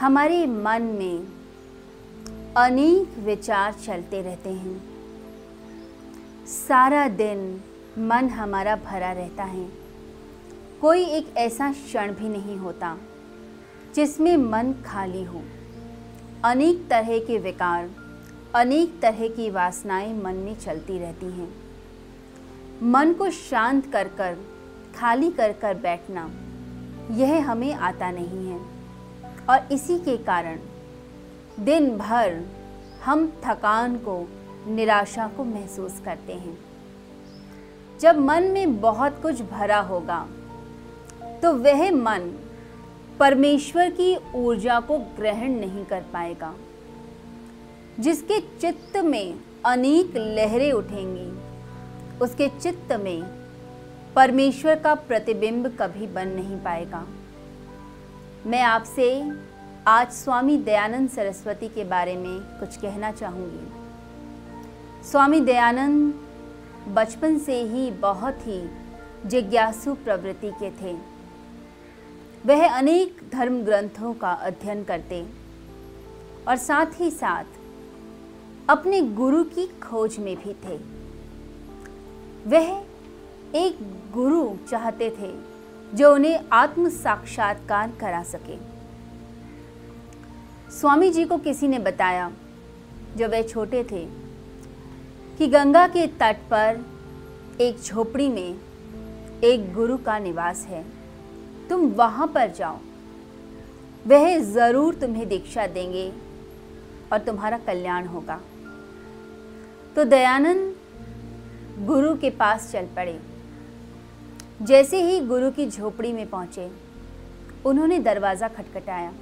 हमारे मन में अनेक विचार चलते रहते हैं। सारा दिन मन हमारा भरा रहता है। कोई एक ऐसा क्षण भी नहीं होता जिसमें मन खाली हो। अनेक तरह के विकार, अनेक तरह की वासनाएँ मन में चलती रहती हैं। मन को शांत कर कर, खाली कर कर बैठना, यह हमें आता नहीं है। और इसी के कारण दिन भर हम थकान को, निराशा को महसूस करते हैं। जब मन में बहुत कुछ भरा होगा तो वह मन परमेश्वर की ऊर्जा को ग्रहण नहीं कर पाएगा, जिसके चित्त में अनेक लहरें उठेंगी। उसके चित्त में परमेश्वर का प्रतिबिंब कभी बन नहीं पाएगा। मैं आपसे आज स्वामी दयानंद सरस्वती के बारे में कुछ कहना चाहूँगी। स्वामी दयानंद बचपन से ही बहुत ही जिज्ञासु प्रवृत्ति के थे। वह अनेक धर्म ग्रंथों का अध्ययन करते और साथ ही साथ अपने गुरु की खोज में भी थे। वह एक गुरु चाहते थे। जो उन्हें आत्म साक्षात्कार करा सके। स्वामी जी को किसी ने बताया, जब वह छोटे थे, कि गंगा के तट पर एक झोपड़ी में एक गुरु का निवास है। तुम वहाँ पर जाओ। वह ज़रूर तुम्हें दीक्षा देंगे और तुम्हारा कल्याण होगा। तो दयानंद गुरु के पास चल पड़े। जैसे ही गुरु की झोपड़ी में पहुँचे, उन्होंने दरवाज़ा खटखटाया।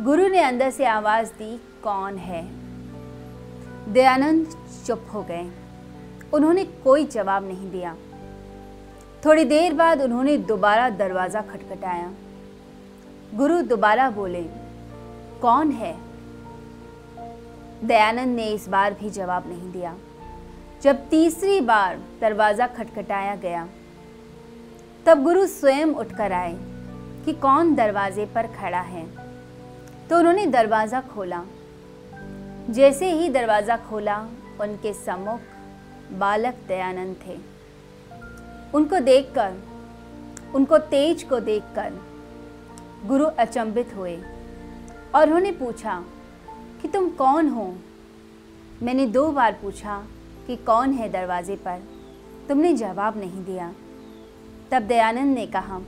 गुरु ने अंदर से आवाज़ दी, कौन है? दयानंद चुप हो गए। उन्होंने कोई जवाब नहीं दिया। थोड़ी देर बाद उन्होंने दोबारा दरवाज़ा खटखटाया। गुरु दोबारा बोले, कौन है? दयानंद ने इस बार भी जवाब नहीं दिया। जब तीसरी बार दरवाज़ा खटखटाया गया तब गुरु स्वयं उठकर आए कि कौन दरवाजे पर खड़ा है। तो उन्होंने दरवाज़ा खोला। जैसे ही दरवाज़ा खोला, उनके सम्मुख बालक दयानंद थे। उनको देखकर, उनको तेज को देखकर गुरु अचंभित हुए और उन्होंने पूछा कि तुम कौन हो? मैंने दो बार पूछा कि कौन है दरवाजे पर? तुमने जवाब नहीं दिया। तब दयानंद ने कहा,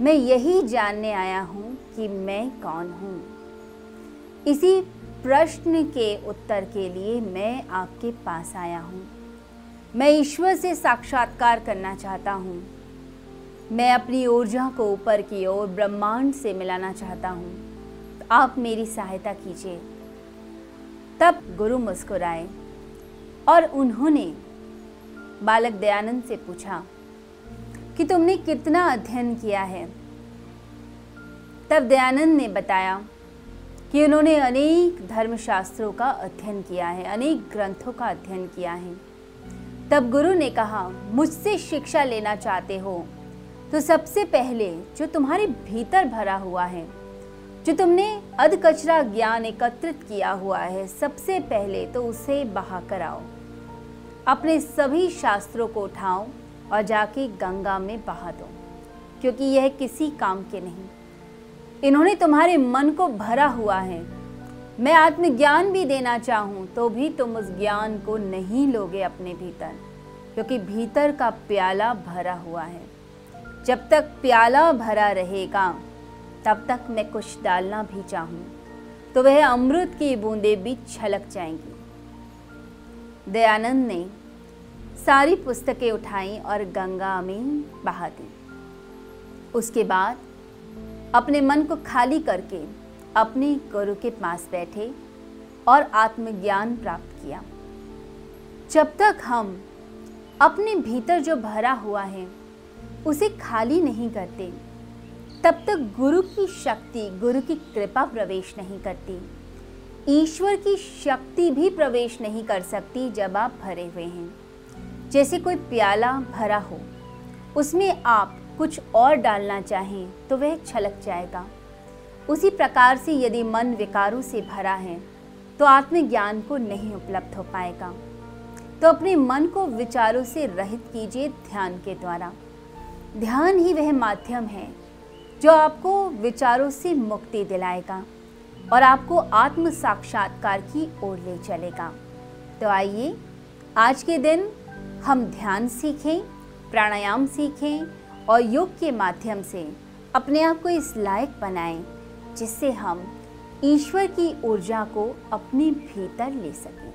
मैं यही जानने आया हूँ कि मैं कौन हूँ। इसी प्रश्न के उत्तर के लिए मैं आपके पास आया हूँ। मैं ईश्वर से साक्षात्कार करना चाहता हूँ। मैं अपनी ऊर्जा को ऊपर की ओर ब्रह्मांड से मिलाना चाहता हूँ। तो आप मेरी सहायता कीजिए। तब गुरु मुस्कुराए और उन्होंने बालक दयानंद से पूछा कि तुमने कितना अध्ययन किया है। तब दयानंद ने बताया कि उन्होंने अनेक धर्मशास्त्रों का अध्ययन किया है, अनेक ग्रंथों का अध्ययन किया है। तब गुरु ने कहा, मुझसे शिक्षा लेना चाहते हो तो सबसे पहले जो तुम्हारे भीतर भरा हुआ है, जो तुमने अध कचरा ज्ञान एकत्रित किया हुआ है, सबसे पहले तो उसे बहा कर आओ। अपने सभी शास्त्रों को उठाओ और जाके गंगा में बहा दो, क्योंकि यह किसी काम के नहीं। इन्होंने तुम्हारे मन को भरा हुआ है। मैं आत्मज्ञान भी देना चाहूँ तो भी तुम उस ज्ञान को नहीं लोगे अपने भीतर, क्योंकि भीतर का प्याला भरा हुआ है। जब तक प्याला भरा रहेगा, तब तक मैं कुछ डालना भी चाहूँ तो वह अमृत की बूंदें भी छलक जाएँगी। दयानंद ने सारी पुस्तकें उठाई और गंगा में बहा दी। उसके बाद अपने मन को खाली करके अपने गुरु के पास बैठे और आत्मज्ञान प्राप्त किया। जब तक हम अपने भीतर जो भरा हुआ है, उसे खाली नहीं करते, तब तक गुरु की शक्ति, गुरु की कृपा प्रवेश नहीं करती। ईश्वर की शक्ति भी प्रवेश नहीं कर सकती जब आप भरे हुए हैं। जैसे कोई प्याला भरा हो, उसमें आप कुछ और डालना चाहें तो वह छलक जाएगा। उसी प्रकार से यदि मन विकारों से भरा है तो आत्मज्ञान को नहीं उपलब्ध हो पाएगा। तो अपने मन को विचारों से रहित कीजिए ध्यान के द्वारा। ध्यान ही वह माध्यम है, जो आपको विचारों से मुक्ति दिलाएगा और आपको आत्म साक्षात्कार की ओर ले चलेगा। तो आइए, आज के दिन हम ध्यान सीखें, प्राणायाम सीखें और योग के माध्यम से अपने आप को इस लायक बनाएँ, जिससे हम ईश्वर की ऊर्जा को अपने भीतर ले सकें।